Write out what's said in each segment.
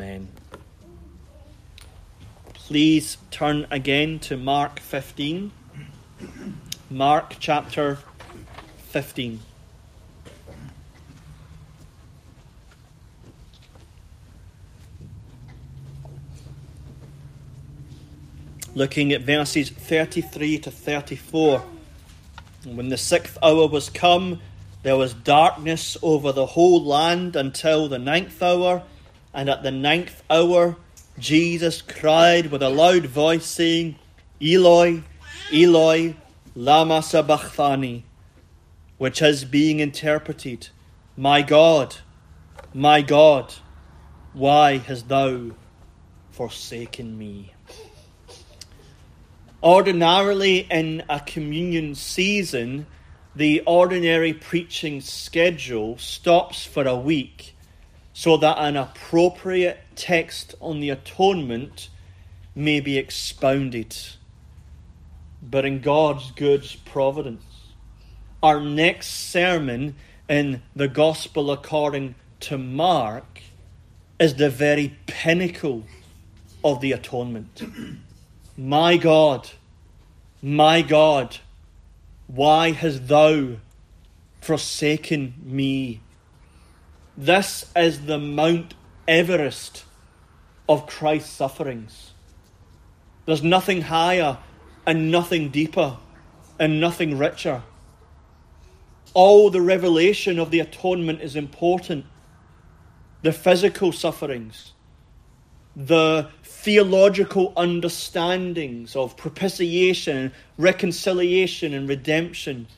Amen. Please turn again to Mark 15. Mark chapter 15. Looking at verses 33 to 34. When the sixth hour was come, there was darkness over the whole land until the ninth hour and at the ninth hour, Jesus cried with a loud voice, saying, Eloi, Eloi, Lama Sabachthani, which is being interpreted, My God, my God, why hast thou forsaken me? Ordinarily, in a communion season, the ordinary preaching schedule stops for a week so that an appropriate text on the atonement may be expounded. But in God's good providence, our next sermon in the Gospel according to Mark is the very pinnacle of the atonement. my God, my God, why hast thou forsaken me? This is the Mount Everest of Christ's sufferings. There's nothing higher and nothing deeper and nothing richer. All the revelation of the atonement is important. The physical sufferings, the theological understandings of propitiation, reconciliation, and redemption,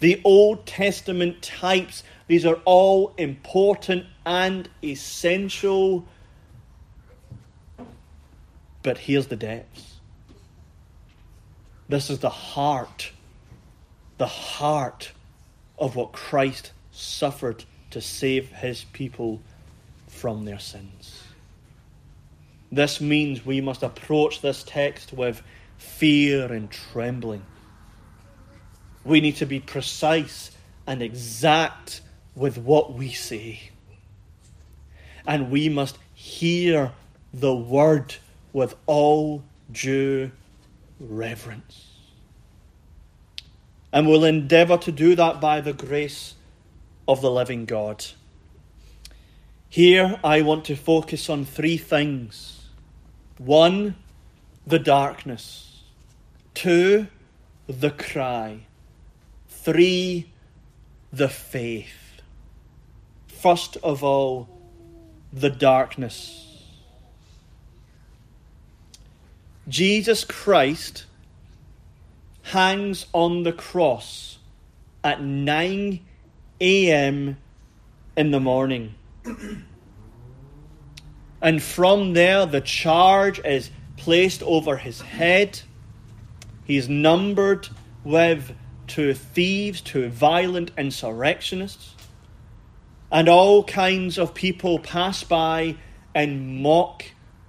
the Old Testament types these are all important and essential. But here's the depths. This is the heart, the heart of what Christ suffered to save his people from their sins. This means we must approach this text with fear and trembling. We need to be precise and exact with what we say. And we must hear the word with all due reverence. And we'll endeavour to do that by the grace of the living God. Here I want to focus on three things one, the darkness, two, the cry, three, the faith first of all, the darkness. Jesus Christ hangs on the cross at 9 a.m. in the morning. and from there, the charge is placed over his head. He's numbered with two thieves, to violent insurrectionists and all kinds of people pass by and mock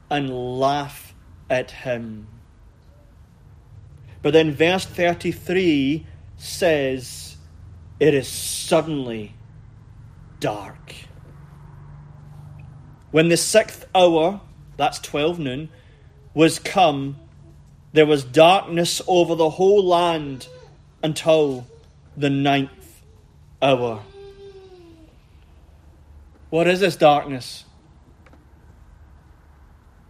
and laugh at him. But then verse 33 says, It is suddenly dark. When the sixth hour, that's 12 noon, was come, there was darkness over the whole land until the ninth hour. What is this darkness?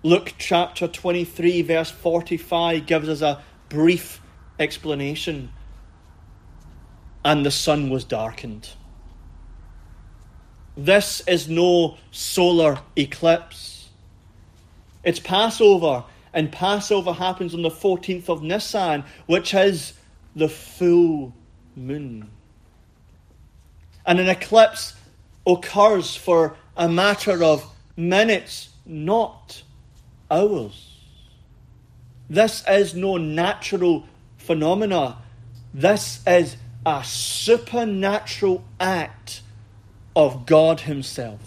Luke chapter 23, verse 45 gives us a brief explanation. And the sun was darkened. This is no solar eclipse. It's Passover, and Passover happens on the 14th of Nisan, which is the full moon. And an eclipse occurs for a matter of minutes, not hours. This is no natural phenomena. This is a supernatural act of God Himself.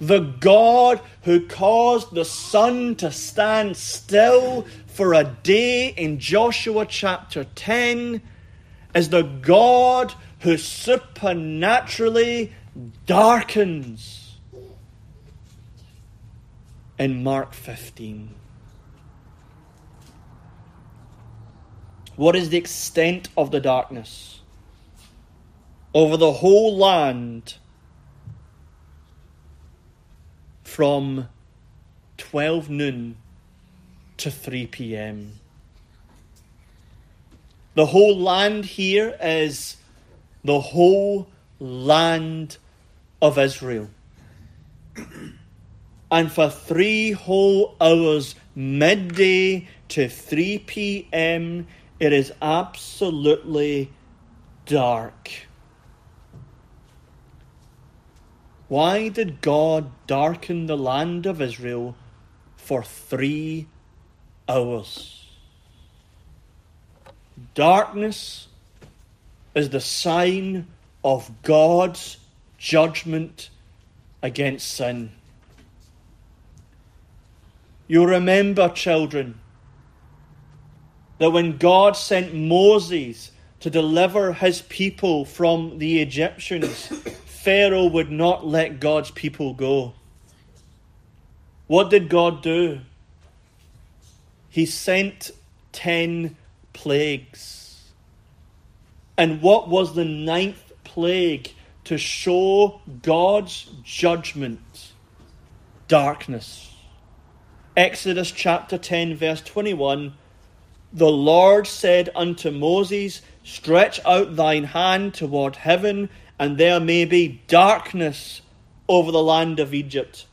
The God who caused the sun to stand still for a day in Joshua chapter 10 is the God who supernaturally darkens in Mark 15. What is the extent of the darkness? Over the whole land from 12 noon to 3 p.m. The whole land here is the whole land of Israel. And for three whole hours, midday to 3 p.m., it is absolutely dark. Why did God darken the land of Israel for three hours? Darkness is the sign of God's judgment against sin. You remember, children, that when God sent Moses to deliver his people from the Egyptians, Pharaoh would not let God's people go. What did God do? He sent ten plagues. And what was the ninth plague to show God's judgment? Darkness. Exodus chapter 10, verse 21 the Lord said unto Moses, Stretch out thine hand toward heaven, and there may be darkness over the land of Egypt,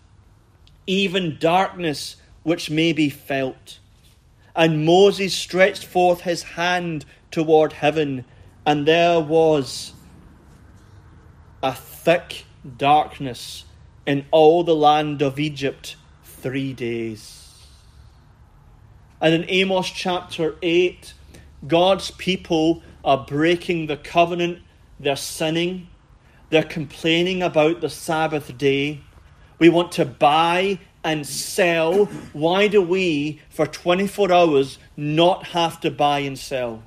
even darkness which may be felt. And Moses stretched forth his hand toward heaven, and there was a thick darkness in all the land of Egypt three days. And in Amos chapter 8, God's people are breaking the covenant, they're sinning, they're complaining about the Sabbath day. We want to buy and sell. Why do we, for 24 hours, not have to buy and sell?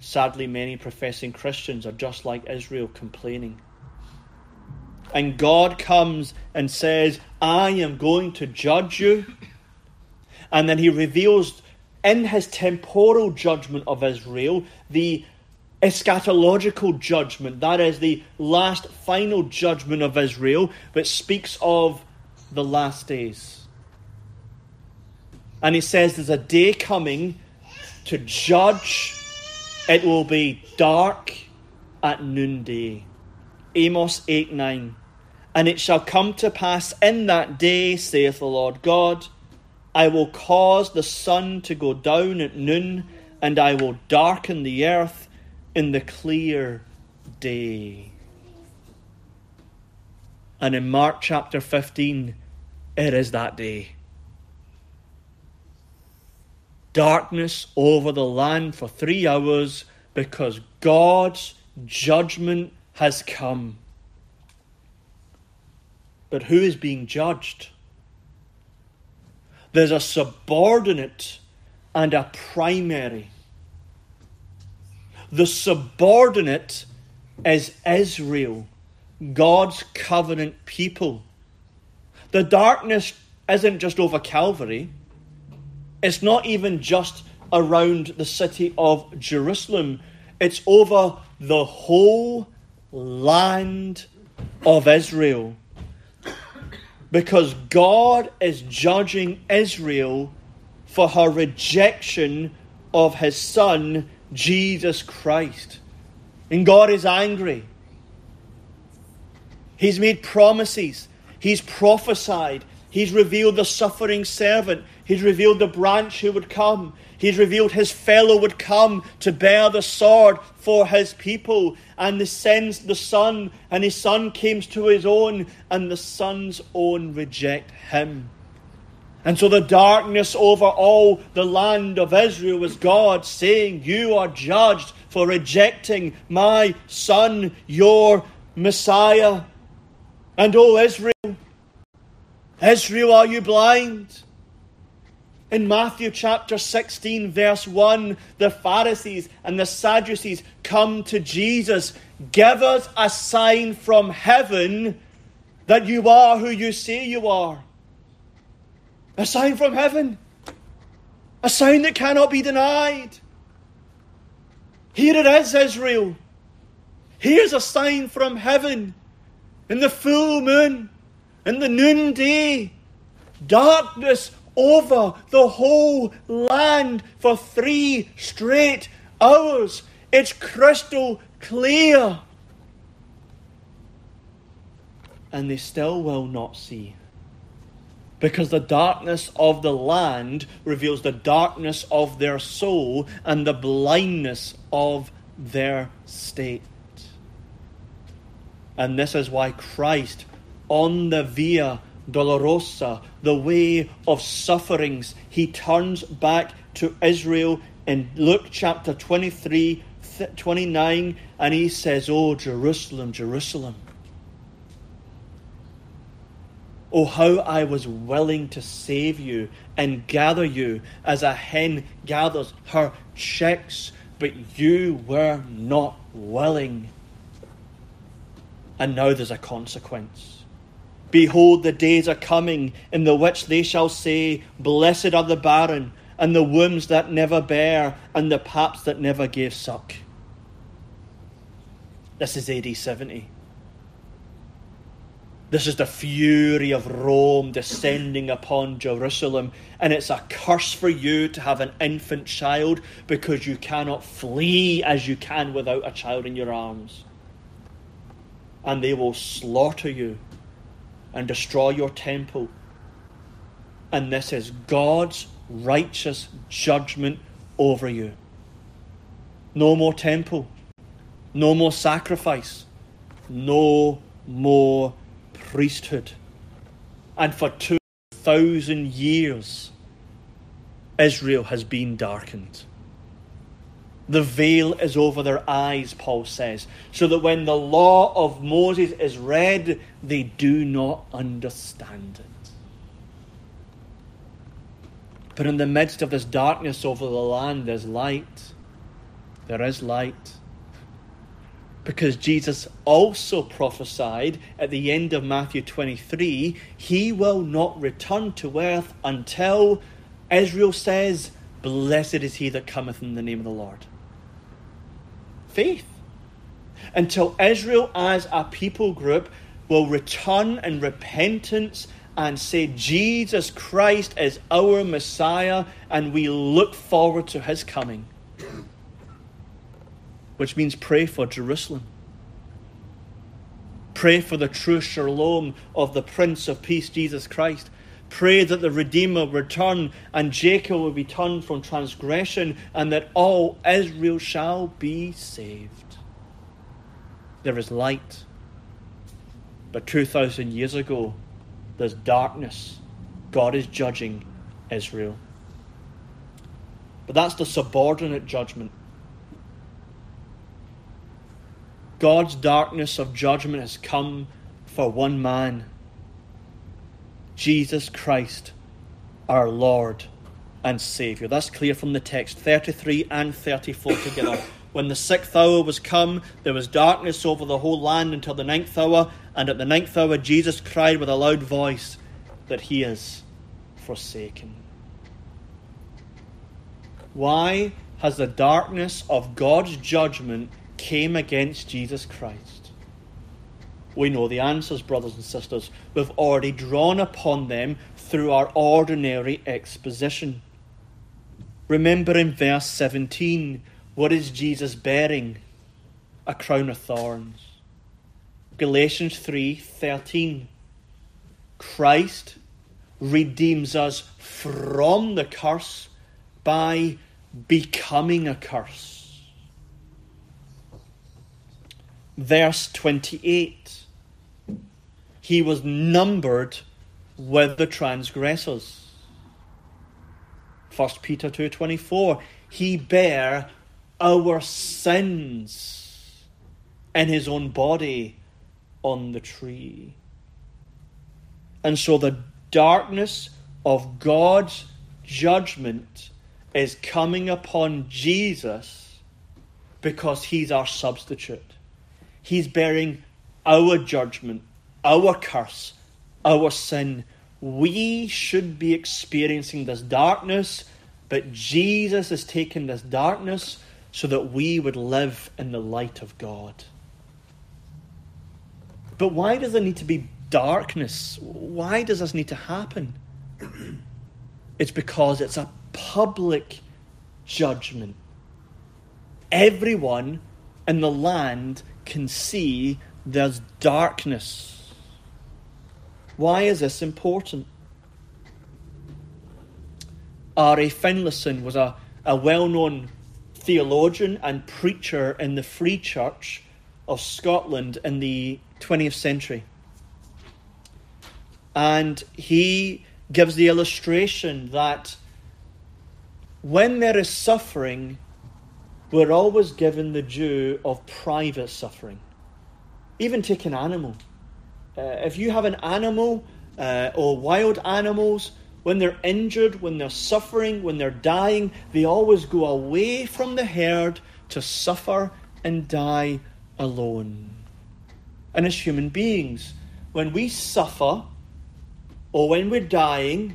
Sadly, many professing Christians are just like Israel, complaining. And God comes and says, I am going to judge you and then he reveals in his temporal judgment of Israel the eschatological judgment, that is, the last final judgment of Israel, which speaks of the last days. And he says there's a day coming to judge, it will be dark at noonday. Amos 8 9. And it shall come to pass in that day, saith the Lord God I will cause the sun to go down at noon, and I will darken the earth in the clear day. And in Mark chapter 15, it is that day. Darkness over the land for three hours because God's judgment has come. But who is being judged? There's a subordinate and a primary. The subordinate is Israel, God's covenant people. The darkness isn't just over Calvary, it's not even just around the city of Jerusalem, it's over the whole land of Israel because God is judging Israel for her rejection of his son, Jesus Christ. And God is angry. He's made promises, He's prophesied, He's revealed the suffering servant, He's revealed the branch who would come, He's revealed his fellow would come to bear the sword for his people. And the sends the Son, and his Son came to his own, and the Son's own reject him. And so the darkness over all the land of Israel was God saying, You are judged for rejecting my Son, your Messiah. And O Israel, Israel, are you blind? In Matthew chapter 16, verse 1, the Pharisees and the Sadducees come to Jesus. Give us a sign from heaven that you are who you say you are. A sign from heaven. A sign that cannot be denied. Here it is, Israel. Here's a sign from heaven. In the full moon, in the noonday, darkness over the whole land for three straight hours. It's crystal clear. And they still will not see. Because the darkness of the land reveals the darkness of their soul and the blindness of their state. And this is why Christ, on the Via Dolorosa, the way of sufferings, he turns back to Israel in Luke chapter 23, 29, and he says, Oh, Jerusalem, Jerusalem Oh, how I was willing to save you and gather you as a hen gathers her chicks, but you were not willing. And now there's a consequence. Behold, the days are coming in the which they shall say, Blessed are the barren, and the wombs that never bear, and the paps that never gave suck. This is AD 70. This is the fury of Rome descending upon Jerusalem. And it's a curse for you to have an infant child because you cannot flee as you can without a child in your arms. And they will slaughter you and destroy your temple. And this is God's righteous judgment over you. No more temple, no more sacrifice, no more priesthood. And for 2,000 years, Israel has been darkened. The veil is over their eyes, Paul says, so that when the law of Moses is read, they do not understand it. But in the midst of this darkness over the land, there's light. There is light because Jesus also prophesied at the end of Matthew 23 he will not return to earth until Israel says, Blessed is he that cometh in the name of the Lord. Faith. Until Israel as a people group will return in repentance and say, Jesus Christ is our Messiah, and we look forward to his coming which means pray for Jerusalem. Pray for the true shalom of the Prince of Peace, Jesus Christ. Pray that the Redeemer return and Jacob will be turned from transgression and that all Israel shall be saved. There is light. But 2,000 years ago, there's darkness. God is judging Israel. But that's the subordinate judgment. God's darkness of judgment has come for one man Jesus Christ, our Lord and Saviour. That's clear from the text 33 and 34 together. When the sixth hour was come, there was darkness over the whole land until the ninth hour, and at the ninth hour Jesus cried with a loud voice that he is forsaken. Why has the darkness of God's judgment came against Jesus Christ? We know the answers, brothers and sisters. We've already drawn upon them through our ordinary exposition. Remember in verse 17, what is Jesus bearing? A crown of thorns. Galatians 3:13 Christ redeems us from the curse by becoming a curse verse 28. He was numbered with the transgressors. 1 Peter 2:24 He bare our sins in his own body on the tree. And so the darkness of God's judgment is coming upon Jesus because he's our substitute. He's bearing our judgment, our curse, our sin we should be experiencing this darkness, but Jesus has taken this darkness so that we would live in the light of God. But why does there need to be darkness? Why does this need to happen? It's because it's a public judgment. Everyone in the land can see there's darkness. Why is this important? R.A. Finlayson was a, a well known theologian and preacher in the Free Church of Scotland in the 20th century. And he gives the illustration that when there is suffering, we're always given the due of private suffering. Even take an animal. Uh, if you have an animal uh, or wild animals, when they're injured, when they're suffering, when they're dying, they always go away from the herd to suffer and die alone. And as human beings, when we suffer or when we're dying,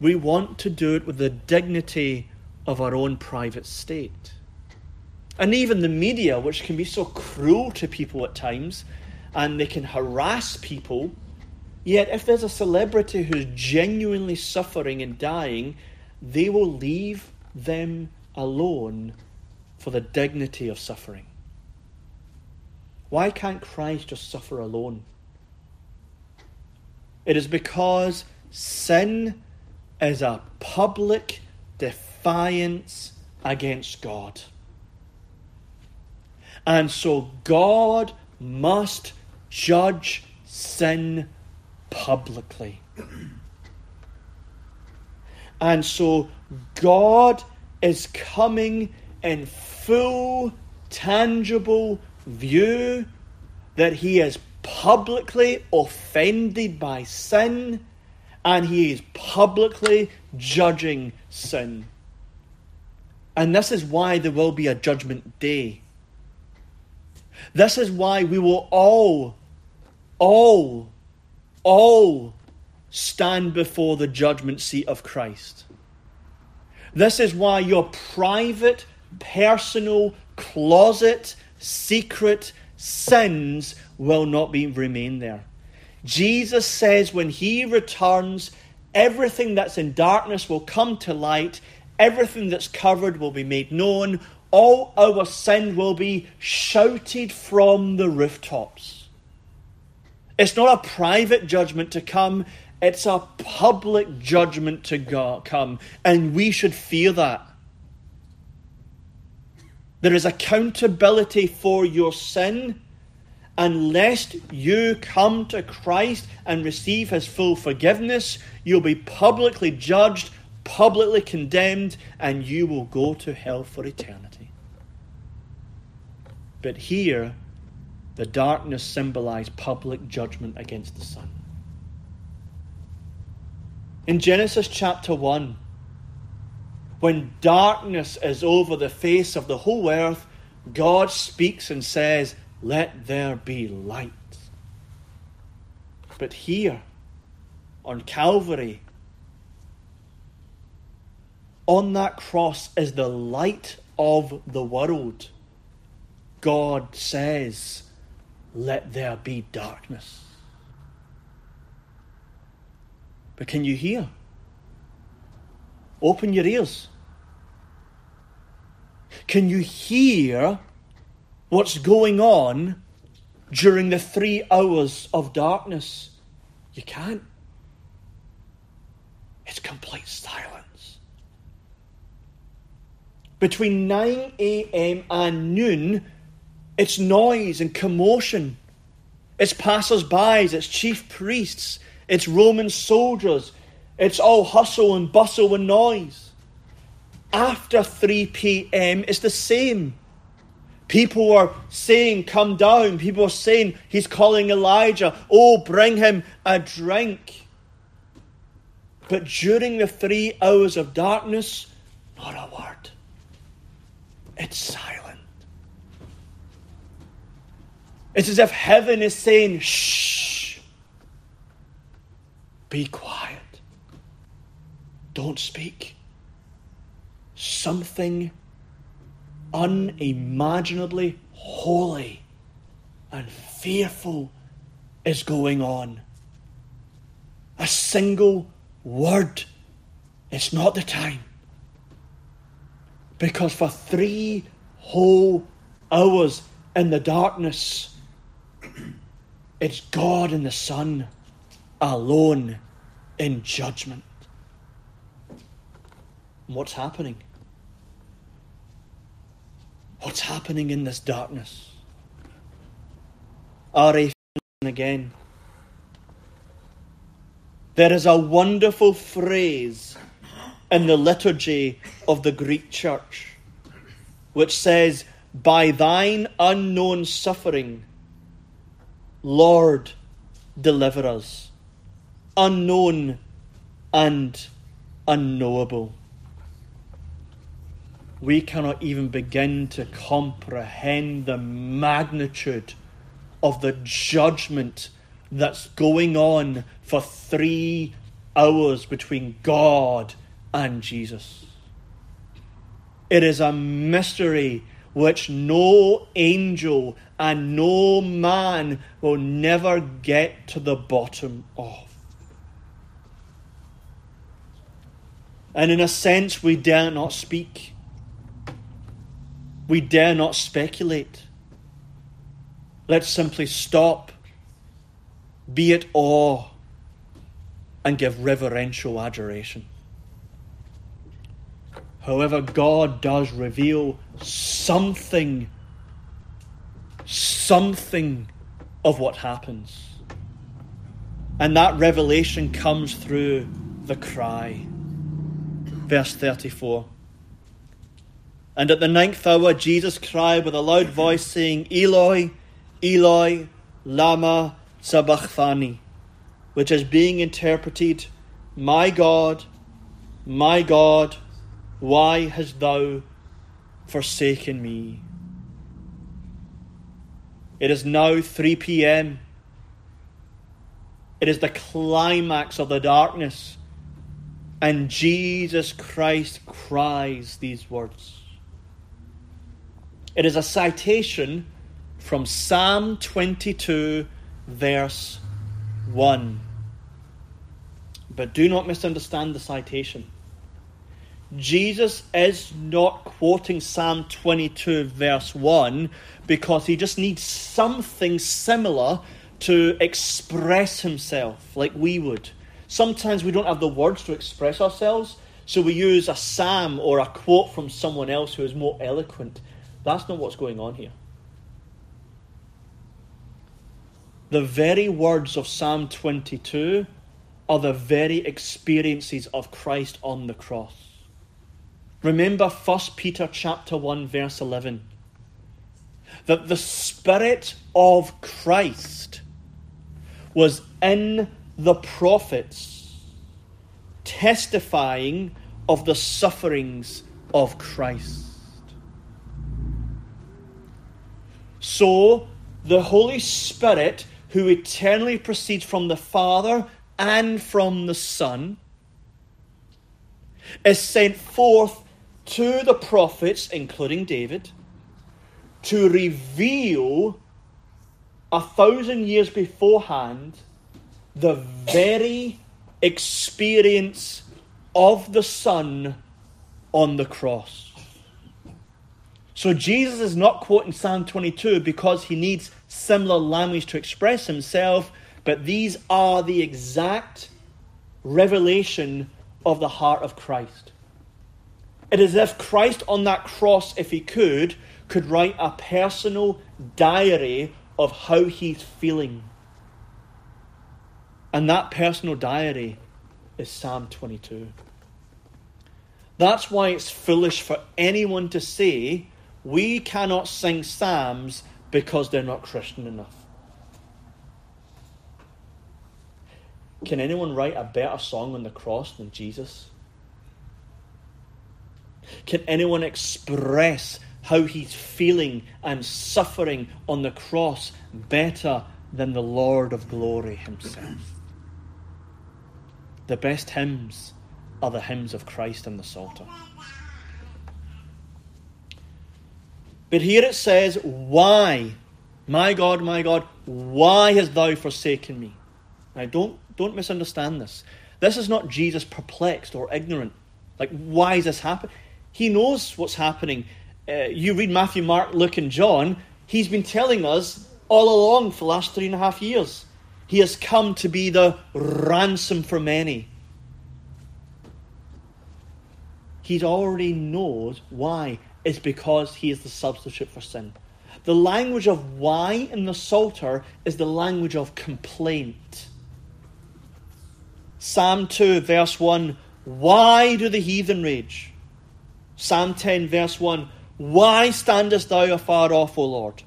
we want to do it with the dignity of our own private state. And even the media, which can be so cruel to people at times, and they can harass people Yet, if there's a celebrity who's genuinely suffering and dying, they will leave them alone for the dignity of suffering. Why can't Christ just suffer alone? It is because sin is a public defiance against God. And so God must judge sin publicly. And so God is coming in full, tangible view that He is publicly offended by sin and He is publicly judging sin. And this is why there will be a judgment day. This is why we will all, all all stand before the judgment seat of Christ. This is why your private, personal, closet, secret sins will not be remain there. Jesus says when he returns, everything that's in darkness will come to light, everything that's covered will be made known, all our sin will be shouted from the rooftops. It's not a private judgment to come, it's a public judgment to go, come. And we should fear that. There is accountability for your sin. Unless you come to Christ and receive his full forgiveness, you'll be publicly judged, publicly condemned, and you will go to hell for eternity. But here, the darkness symbolized public judgment against the sun. In Genesis chapter 1, when darkness is over the face of the whole earth, God speaks and says, Let there be light. But here, on Calvary, on that cross is the light of the world. God says, let there be darkness. But can you hear? Open your ears. Can you hear what's going on during the three hours of darkness? You can't. It's complete silence. Between 9 a.m. and noon, it's noise and commotion. It's passers by, it's chief priests, it's Roman soldiers. It's all hustle and bustle and noise. After 3 p.m., it's the same. People are saying, Come down. People are saying, He's calling Elijah. Oh, bring him a drink. But during the three hours of darkness, not a word. It's silent. It's as if heaven is saying, shh. Be quiet. Don't speak. Something unimaginably holy and fearful is going on. A single word. It's not the time. Because for three whole hours in the darkness, it's God and the Son alone in judgment. what's happening? What's happening in this darkness? R.A. again. There is a wonderful phrase in the liturgy of the Greek church which says, By thine unknown suffering, Lord, deliver us. Unknown and unknowable. We cannot even begin to comprehend the magnitude of the judgment that's going on for three hours between God and Jesus. It is a mystery which no angel and no man will never get to the bottom of. And in a sense, we dare not speak. We dare not speculate. Let's simply stop, be at awe, and give reverential adoration. However, God does reveal something, something of what happens. And that revelation comes through the cry. Verse 34. And at the ninth hour, Jesus cried with a loud voice, saying, Eloi, Eloi, Lama Sabachthani, which is being interpreted, My God, my God, why hast thou forsaken me? It is now 3 p.m. It is the climax of the darkness. And Jesus Christ cries these words. It is a citation from Psalm 22, verse 1. But do not misunderstand the citation. Jesus is not quoting Psalm 22, verse 1, because he just needs something similar to express himself like we would. Sometimes we don't have the words to express ourselves, so we use a psalm or a quote from someone else who is more eloquent. That's not what's going on here. The very words of Psalm 22 are the very experiences of Christ on the cross. Remember 1 Peter chapter 1 verse 11 that the spirit of Christ was in the prophets testifying of the sufferings of Christ. So the Holy Spirit who eternally proceeds from the Father and from the Son is sent forth to the prophets, including David, to reveal a thousand years beforehand the very experience of the Son on the cross. So Jesus is not quoting Psalm 22 because he needs similar language to express himself, but these are the exact revelation of the heart of Christ. It is as if Christ on that cross, if he could, could write a personal diary of how he's feeling. And that personal diary is Psalm 22. That's why it's foolish for anyone to say we cannot sing Psalms because they're not Christian enough. Can anyone write a better song on the cross than Jesus? Can anyone express how he's feeling and suffering on the cross better than the Lord of glory himself? The best hymns are the hymns of Christ in the Psalter. But here it says, Why, my God, my God, why hast thou forsaken me? Now, don't, don't misunderstand this. This is not Jesus perplexed or ignorant. Like, why is this happening? He knows what's happening. Uh, you read Matthew, Mark, Luke, and John, he's been telling us all along for the last three and a half years. He has come to be the ransom for many. He already knows why. It's because he is the substitute for sin. The language of why in the Psalter is the language of complaint. Psalm 2, verse 1 Why do the heathen rage? Psalm 10, verse 1 Why standest thou afar off, O Lord?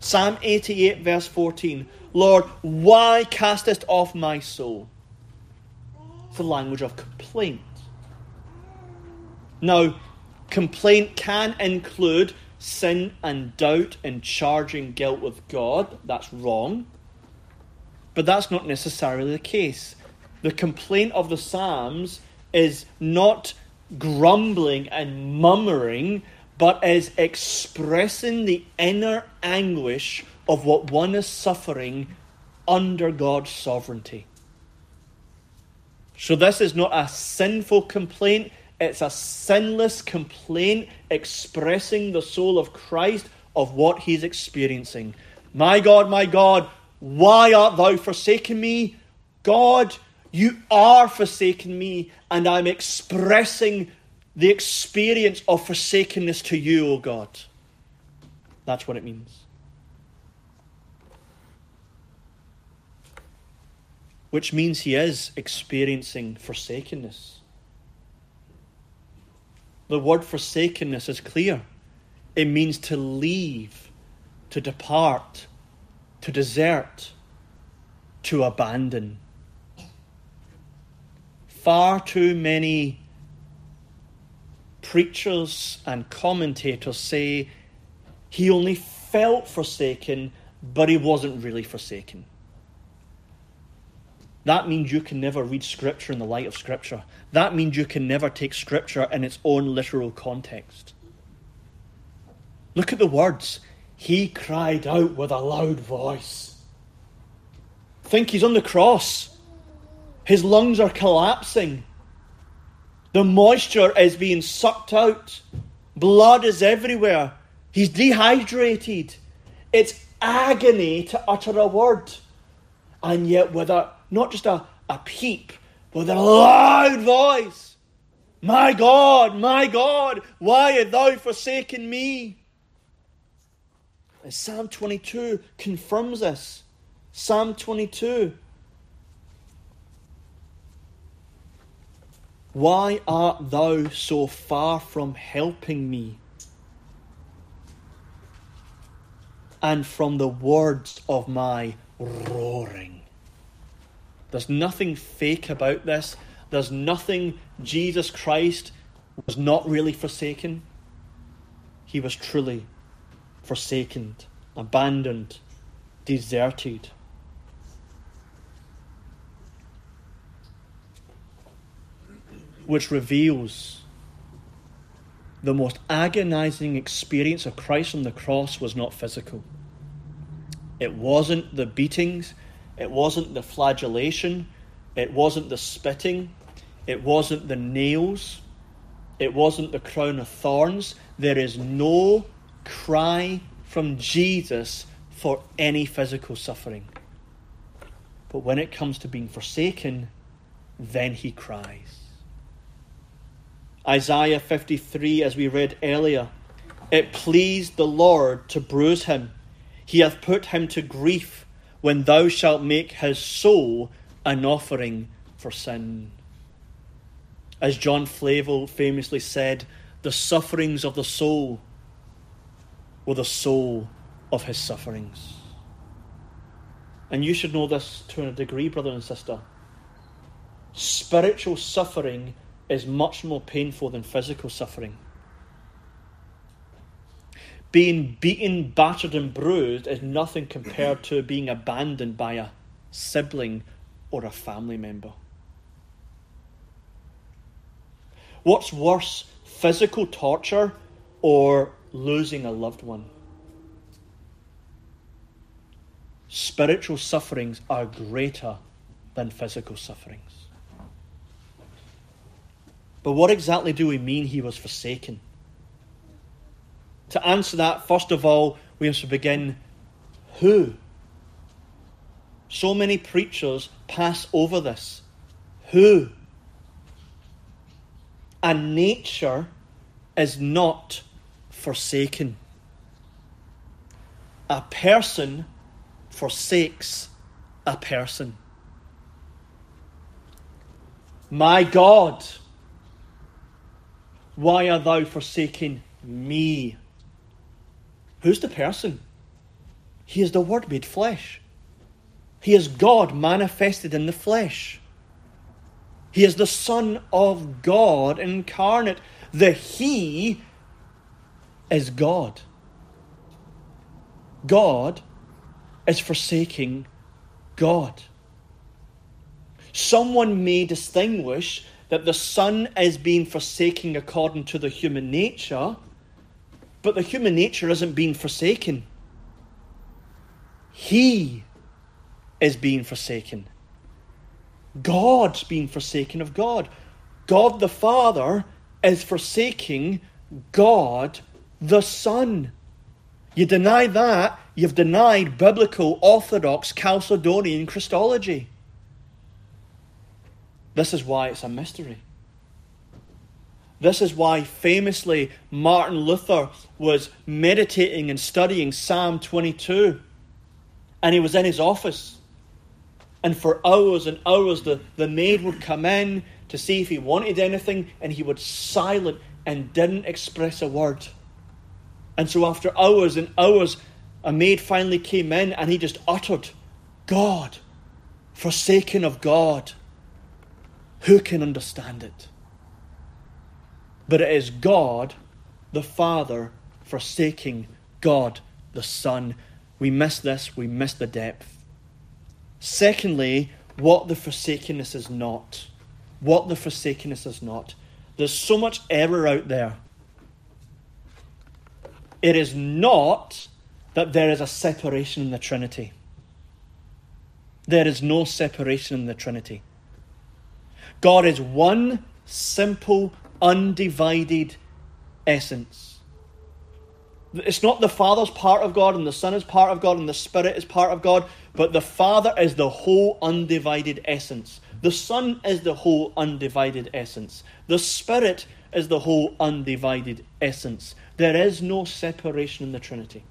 Psalm 88, verse 14 Lord, why castest off my soul? It's the language of complaint. Now, complaint can include sin and doubt and charging guilt with God. That's wrong. But that's not necessarily the case the complaint of the Psalms is not grumbling and murmuring, but as expressing the inner anguish of what one is suffering under God's sovereignty. So, this is not a sinful complaint, it's a sinless complaint expressing the soul of Christ of what he's experiencing. My God, my God, why art thou forsaken me? God, you are forsaking me, and I'm expressing the experience of forsakenness to you, O God. That's what it means. Which means he is experiencing forsakenness. The word forsakenness is clear. It means to leave, to depart, to desert, to abandon far too many preachers and commentators say he only felt forsaken, but he wasn't really forsaken. That means you can never read Scripture in the light of Scripture. That means you can never take Scripture in its own literal context. Look at the words. He cried out with a loud voice. Think he's on the cross. His lungs are collapsing. The moisture is being sucked out. Blood is everywhere. He's dehydrated. It's agony to utter a word. And yet, with a, not just a, a peep, with a loud voice, My God, my God, why hast thou forsaken me? And Psalm 22 confirms this. Psalm 22 Why art thou so far from helping me? And from the words of my roaring. There's nothing fake about this. There's nothing Jesus Christ was not really forsaken. He was truly forsaken, abandoned, deserted. Which reveals the most agonizing experience of Christ on the cross was not physical. It wasn't the beatings, it wasn't the flagellation, it wasn't the spitting, it wasn't the nails, it wasn't the crown of thorns. There is no cry from Jesus for any physical suffering. But when it comes to being forsaken, then he cries. Isaiah 53, as we read earlier, it pleased the Lord to bruise him. He hath put him to grief when thou shalt make his soul an offering for sin. As John Flavel famously said, the sufferings of the soul were the soul of his sufferings. And you should know this to a degree, brother and sister. Spiritual suffering is much more painful than physical suffering. Being beaten, battered, and bruised is nothing compared to being abandoned by a sibling or a family member. What's worse, physical torture or losing a loved one? Spiritual sufferings are greater than physical sufferings. But what exactly do we mean he was forsaken? To answer that, first of all, we have to begin who? So many preachers pass over this. Who? And nature is not forsaken. A person forsakes a person. My God, why art thou forsaking me? Who's the person? He is the Word made flesh. He is God manifested in the flesh. He is the Son of God incarnate. The He is God. God is forsaking God. Someone may distinguish that the Son is being forsaken according to the human nature, but the human nature isn't being forsaken. He is being forsaken. God's being forsaken of God. God the Father is forsaking God the Son. You deny that, you've denied biblical, orthodox, Chalcedonian Christology. This is why it's a mystery. This is why famously Martin Luther was meditating and studying Psalm 22. And he was in his office. And for hours and hours, the, the maid would come in to see if he wanted anything, and he would silent and didn't express a word. And so, after hours and hours, a maid finally came in and he just uttered, God, forsaken of God. Who can understand it? But it is God the Father forsaking God the Son. We miss this, we miss the depth. Secondly, what the forsakenness is not. What the forsakenness is not. There's so much error out there. It is not that there is a separation in the Trinity. There is no separation in the Trinity. God is one simple, undivided essence. It's not the Father's part of God, and the Son is part of God, and the Spirit is part of God, but the Father is the whole undivided essence. The Son is the whole undivided essence. The Spirit is the whole undivided essence. There is no separation in the Trinity.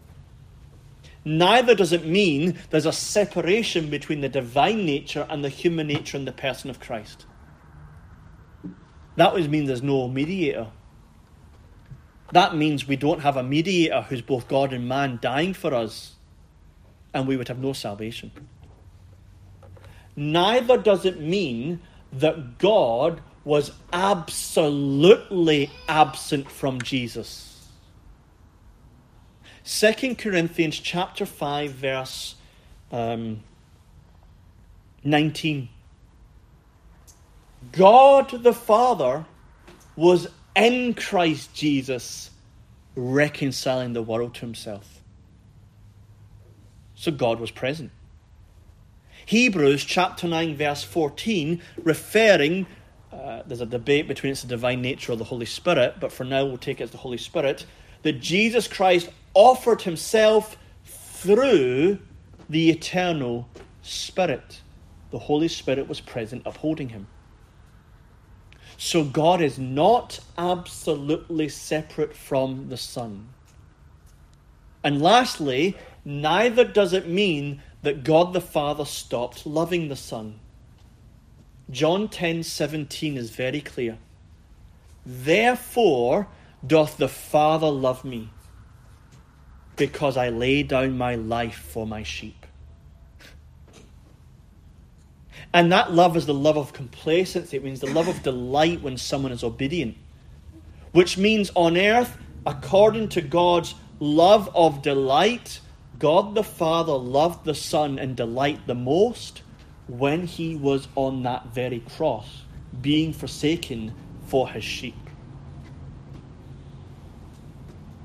Neither does it mean there's a separation between the divine nature and the human nature in the person of Christ. That would mean there's no mediator. That means we don't have a mediator who's both God and man dying for us, and we would have no salvation. Neither does it mean that God was absolutely absent from Jesus. 2 Corinthians chapter 5 verse um, 19 God the Father was in Christ Jesus reconciling the world to himself. So God was present. Hebrews chapter 9, verse 14, referring, uh, there's a debate between it's the divine nature or the Holy Spirit, but for now we'll take it as the Holy Spirit, that Jesus Christ offered himself through the eternal Spirit. The Holy Spirit was present upholding him. So God is not absolutely separate from the Son. And lastly, neither does it mean that God the Father stopped loving the Son. John 10:17 is very clear. Therefore doth the Father love me, because I lay down my life for my sheep. And that love is the love of complacency. It means the love of delight when someone is obedient. Which means on earth, according to God's love of delight, God the Father loved the Son and delight the most when he was on that very cross, being forsaken for his sheep.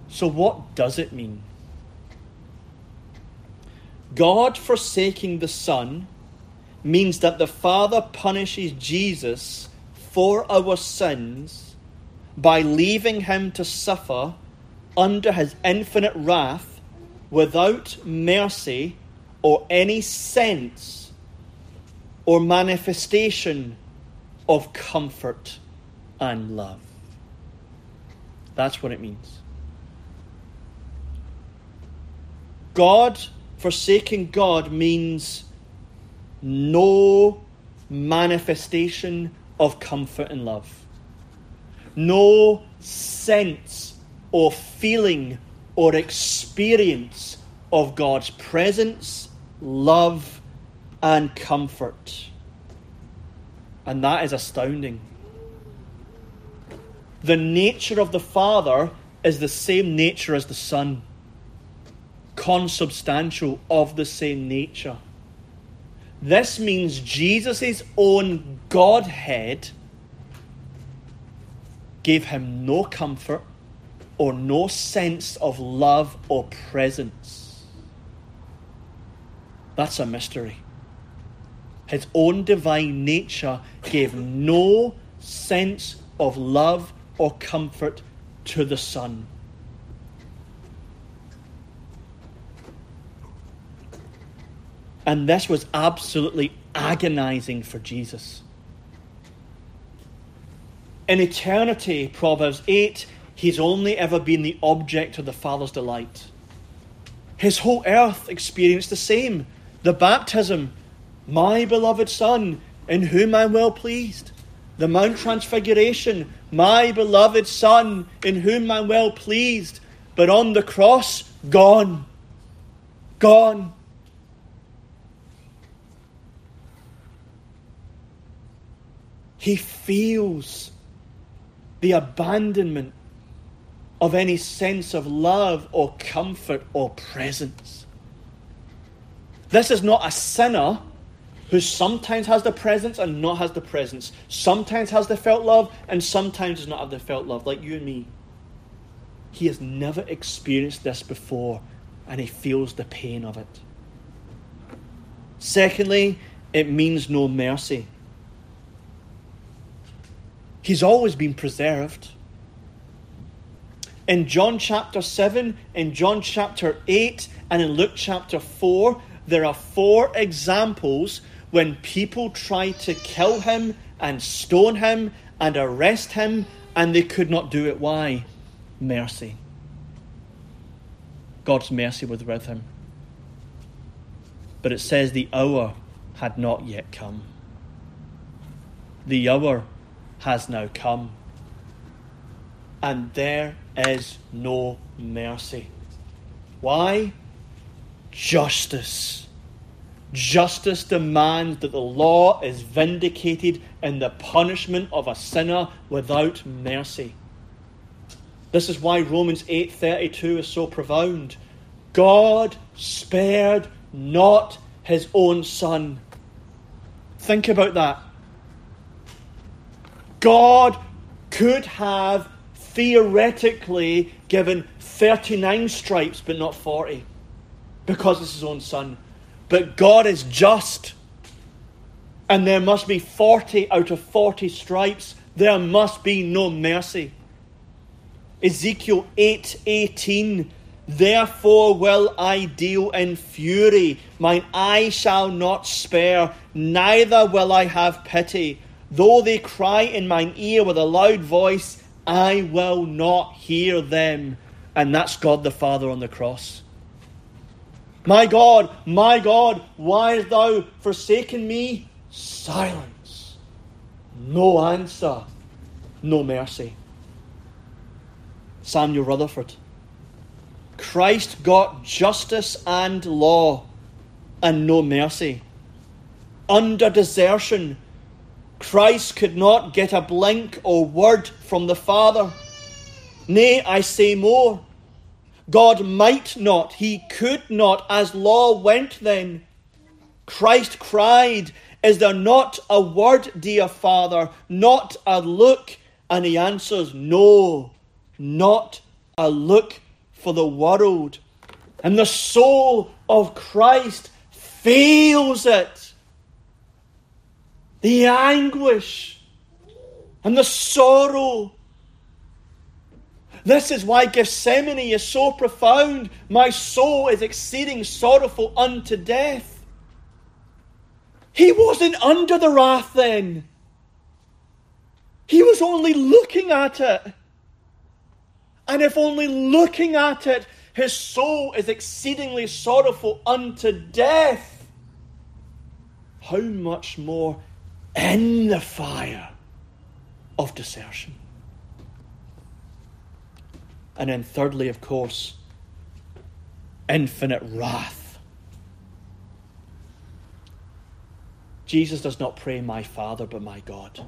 So, what does it mean? God forsaking the Son means that the Father punishes Jesus for our sins by leaving him to suffer under his infinite wrath without mercy or any sense or manifestation of comfort and love. That's what it means. God, forsaking God, means no manifestation of comfort and love, no sense or feeling or experience of God's presence, love, and comfort. And that is astounding. The nature of the Father is the same nature as the Son, consubstantial of the same nature. This means Jesus' own Godhead gave him no comfort or no sense of love or presence. That's a mystery. His own divine nature gave no sense of love or comfort to the Son. And this was absolutely agonizing for Jesus. In eternity, Proverbs 8, he's only ever been the object of the Father's delight. His whole earth experienced the same the baptism, my beloved Son, in whom I'm well pleased. The Mount Transfiguration, my beloved Son, in whom I'm well pleased. But on the cross, gone. Gone. He feels the abandonment of any sense of love or comfort or presence. This is not a sinner who sometimes has the presence and not has the presence, sometimes has the felt love and sometimes does not have the felt love, like you and me. He has never experienced this before and he feels the pain of it. Secondly, it means no mercy. He's always been preserved. In John chapter 7, in John chapter 8, and in Luke chapter 4, there are four examples when people tried to kill him and stone him and arrest him, and they could not do it. Why? Mercy. God's mercy was with him. But it says the hour had not yet come. The hour has now come. And there is no mercy. Why? Justice. Justice demands that the law is vindicated in the punishment of a sinner without mercy. This is why Romans 8:32 is so profound. God spared not his own son. Think about that. God could have theoretically given 39 stripes but not 40 because it's his own son. But God is just. And there must be 40 out of 40 stripes. There must be no mercy. Ezekiel 8:18 Therefore will I deal in fury mine eye shall not spare neither will I have pity Though they cry in mine ear with a loud voice, I will not hear them. And that's God the Father on the cross. My God, my God, why hast thou forsaken me? Silence. No answer. No mercy. Samuel Rutherford. Christ got justice and law and no mercy. Under desertion Christ could not get a blink or word from the Father. Nay, I say more. God might not, he could not, as law went then. Christ cried, Is there not a word, dear Father, not a look, And he answers, No, not a look for the world. And the soul of Christ feels it. The anguish and the sorrow. This is why Gethsemane is so profound. My soul is exceeding sorrowful unto death. He wasn't under the wrath then. He was only looking at it. And if only looking at it, his soul is exceedingly sorrowful unto death, how much more in the fire of desertion? And then, thirdly, of course, infinite wrath. Jesus does not pray, My Father, but my God.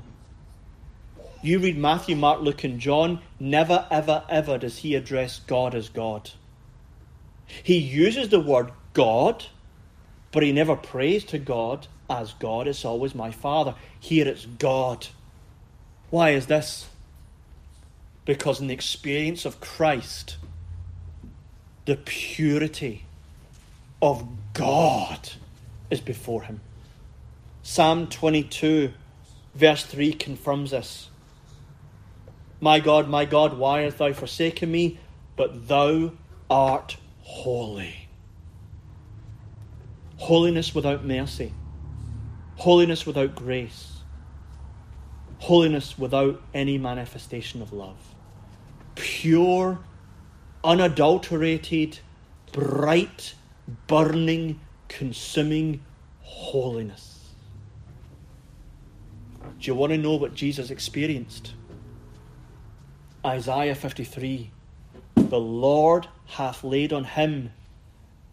You read Matthew, Mark, Luke, and John, never, ever, ever does he address God as God. He uses the word God, but he never prays to God as God. It's always my Father. Here it's God. Why is this? Because in the experience of Christ, the purity of God is before him. Psalm 22, verse 3 confirms this. My God, my God, why hast thou forsaken me? But thou art holy. Holiness without mercy. Holiness without grace. Holiness without any manifestation of love. Pure, unadulterated, bright, burning, consuming holiness. Do you want to know what Jesus experienced? Isaiah 53 The Lord hath laid on him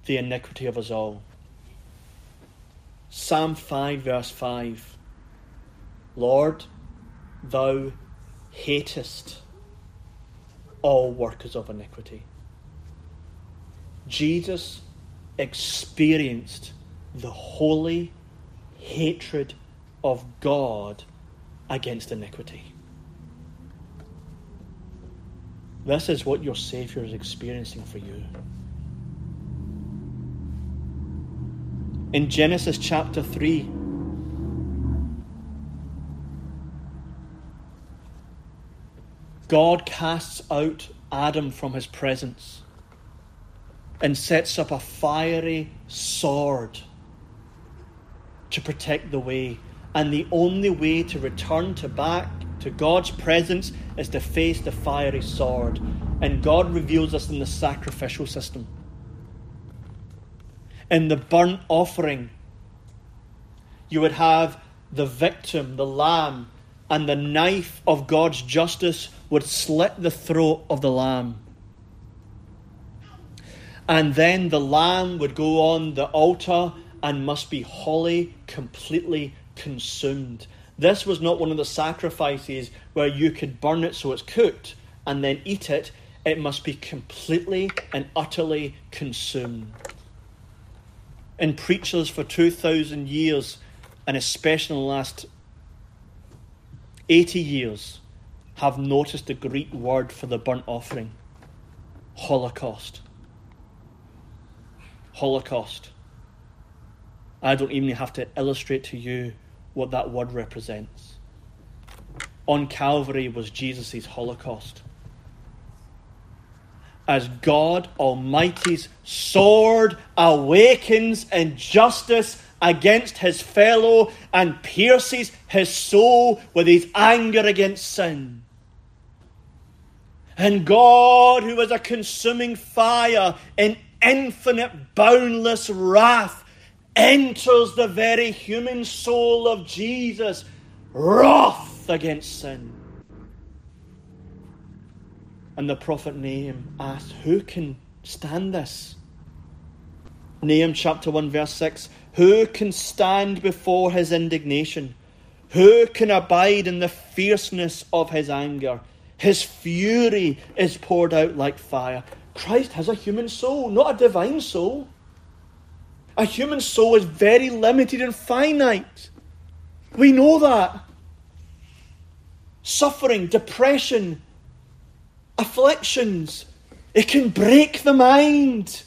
the iniquity of us all. Psalm 5, verse 5 Lord, thou hatest all workers of iniquity. Jesus experienced the holy hatred of God against iniquity. This is what your Savior is experiencing for you. In Genesis chapter 3, God casts out Adam from his presence and sets up a fiery sword to protect the way. And the only way to return to back to God's presence is to face the fiery sword. And God reveals us in the sacrificial system. In the burnt offering, you would have the victim, the lamb, and the knife of God's justice would slit the throat of the lamb. And then the lamb would go on the altar and must be wholly, completely consumed. This was not one of the sacrifices where you could burn it so it's cooked and then eat it. It must be completely and utterly consumed. And preachers for 2,000 years, and especially in the last 80 years, have noticed the Greek word for the burnt offering Holocaust. Holocaust. I don't even have to illustrate to you what that word represents. On Calvary was Jesus' Holocaust. As God Almighty's sword awakens injustice against his fellow and pierces his soul with his anger against sin. And God, who is a consuming fire in infinite, boundless wrath, enters the very human soul of Jesus, wrath against sin. And the prophet Nahum asked, Who can stand this? Nahum chapter 1, verse 6 Who can stand before his indignation? Who can abide in the fierceness of his anger? His fury is poured out like fire. Christ has a human soul, not a divine soul. A human soul is very limited and finite. We know that. suffering, depression, afflictions. It can break the mind.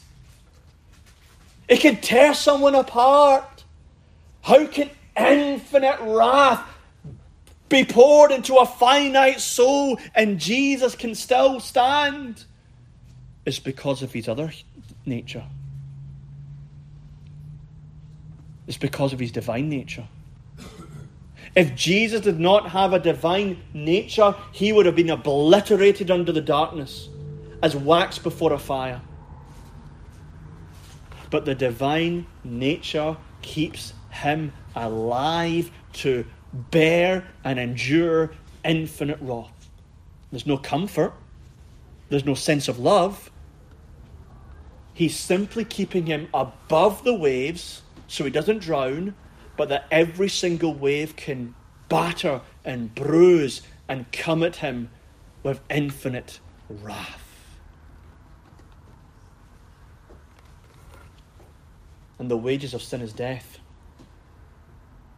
It can tear someone apart. How can infinite wrath be poured into a finite soul and Jesus can still stand? It's because of his other nature. It's because of his divine nature. If Jesus did not have a divine nature, he would have been obliterated under the darkness as wax before a fire. But the divine nature keeps him alive to bear and endure infinite wrath. There's no comfort, there's no sense of love. He's simply keeping him above the waves so he doesn't drown but that every single wave can batter and bruise and come at him with infinite wrath. And the wages of sin is death.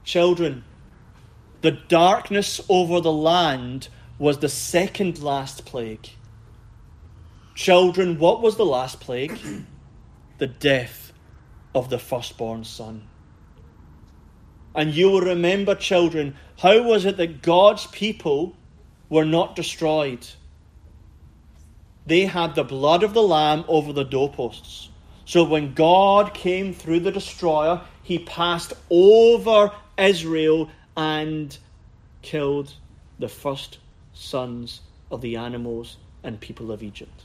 Children, the darkness over the land was the second last plague. Children, what was the last plague? the death of the firstborn son. And you will remember, children, how was it that God's people were not destroyed? They had the blood of the Lamb over the doorposts. So when God came through the destroyer, he passed over Israel and killed the first sons of the animals and people of Egypt.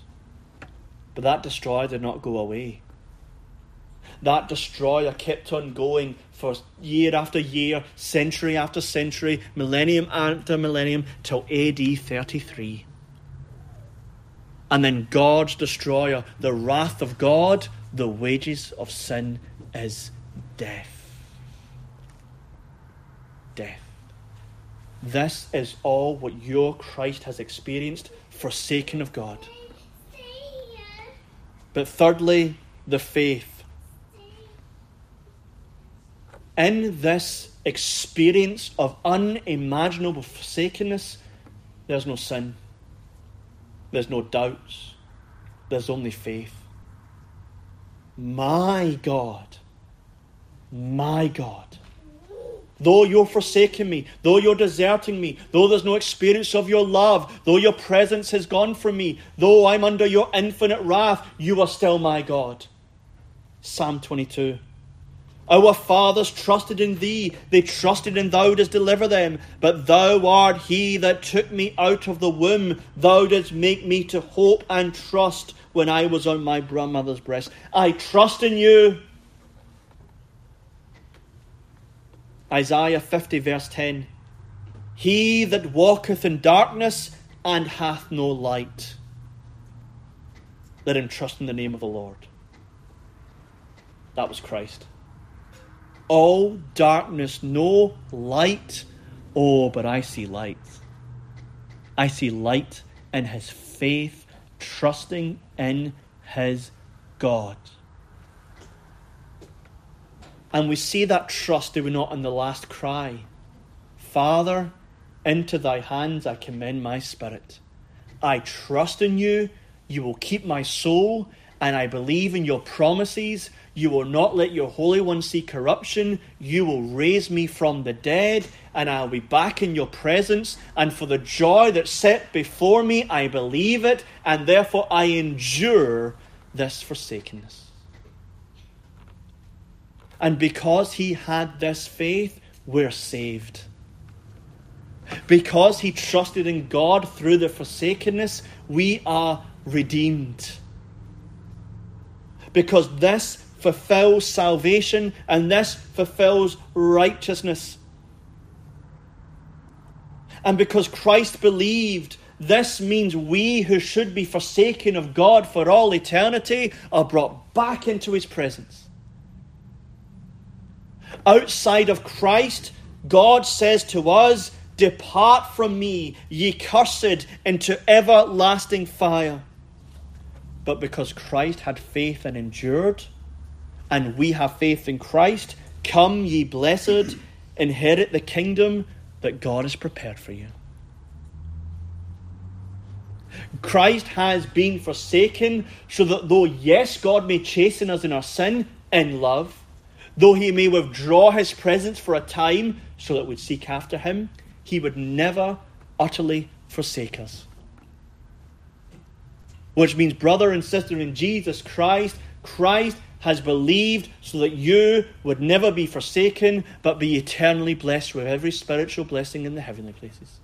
But that destroyer did not go away that destroyer kept on going for year after year, century after century, millennium after millennium, till AD 33. And then God's destroyer, the wrath of God, the wages of sin is death. Death. This is all what your Christ has experienced, forsaken of God. But thirdly, the faith in this experience of unimaginable forsakenness, there's no sin, there's no doubts, there's only faith. My God, my God. Though you're forsaking me, though you're deserting me, though there's no experience of your love, though your presence has gone from me, though I'm under your infinite wrath, you are still my God. Psalm 22. Our fathers trusted in thee, they trusted in thou didst deliver them. But thou art he that took me out of the womb. Thou didst make me to hope and trust when I was on my grandmother's breast. I trust in you. Isaiah 50, verse 10 He that walketh in darkness and hath no light, let him trust in the name of the Lord. That was Christ all darkness, no light. Oh, but I see light. I see light in his faith, trusting in his God. And we see that trust, do we not, in the last cry? Father, into thy hands I commend my spirit. I trust in you. You will keep my soul, and I believe in your promises. You will not let your Holy One see corruption. You will raise me from the dead, and I'll be back in your presence. And for the joy that's set before me, I believe it, and therefore I endure this forsakenness. And because he had this faith, we're saved. Because he trusted in God through the forsakenness, we are redeemed. Because this fulfills salvation, and this fulfills righteousness. And because Christ believed, this means we who should be forsaken of God for all eternity are brought back into his presence. Outside of Christ, God says to us, Depart from me, ye cursed, into everlasting fire. But because Christ had faith and endured, and we have faith in Christ, come, ye blessed, inherit the kingdom that God has prepared for you. Christ has been forsaken, so that though, yes, God may chasten us in our sin in love, though he may withdraw his presence for a time so that we'd seek after him, he would never utterly forsake us. Which means, brother and sister in Jesus Christ, Christ has believed so that you would never be forsaken, but be eternally blessed with every spiritual blessing in the heavenly places.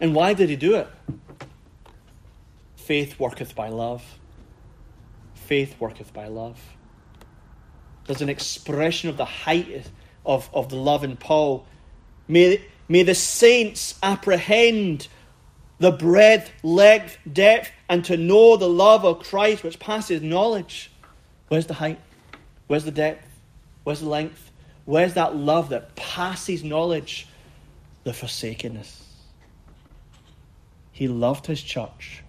And why did he do it? Faith worketh by love. Faith worketh by love. There's an expression of the height of, of the love in Paul. May, may the saints apprehend the breadth, length, depth, and to know the love of Christ which passes knowledge. Where's the height? Where's the depth? Where's the length? Where's that love that passes knowledge? The forsakenness. He loved his church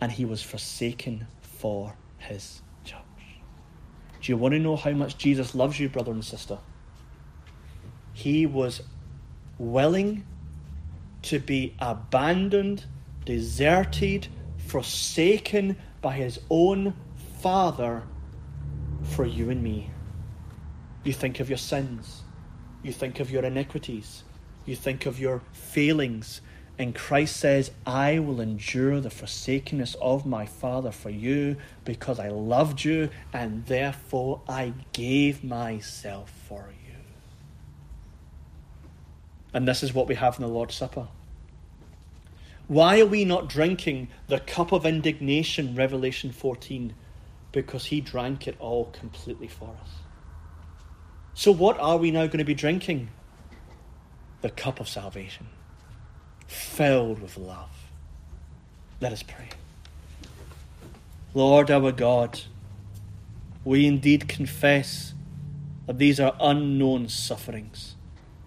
and he was forsaken for his church. Do you want to know how much Jesus loves you, brother and sister? He was willing to be abandoned, deserted, forsaken by his own Father for you and me. You think of your sins, you think of your iniquities, you think of your failings. And Christ says, I will endure the forsakenness of my Father for you because I loved you and therefore I gave myself for you. And this is what we have in the Lord's Supper. Why are we not drinking the cup of indignation, Revelation 14? Because he drank it all completely for us. So, what are we now going to be drinking? The cup of salvation, filled with love. Let us pray. Lord our God, we indeed confess that these are unknown sufferings.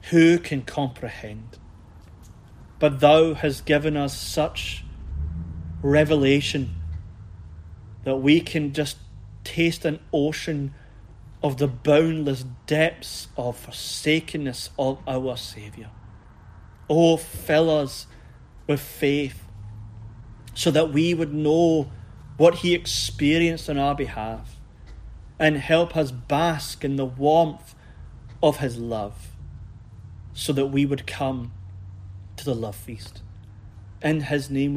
Who can comprehend? But thou hast given us such revelation that we can just taste an ocean of the boundless depths of forsakenness of our Saviour. Oh, fill us with faith so that we would know what He experienced on our behalf and help us bask in the warmth of His love so that we would come to the love feast. And his name we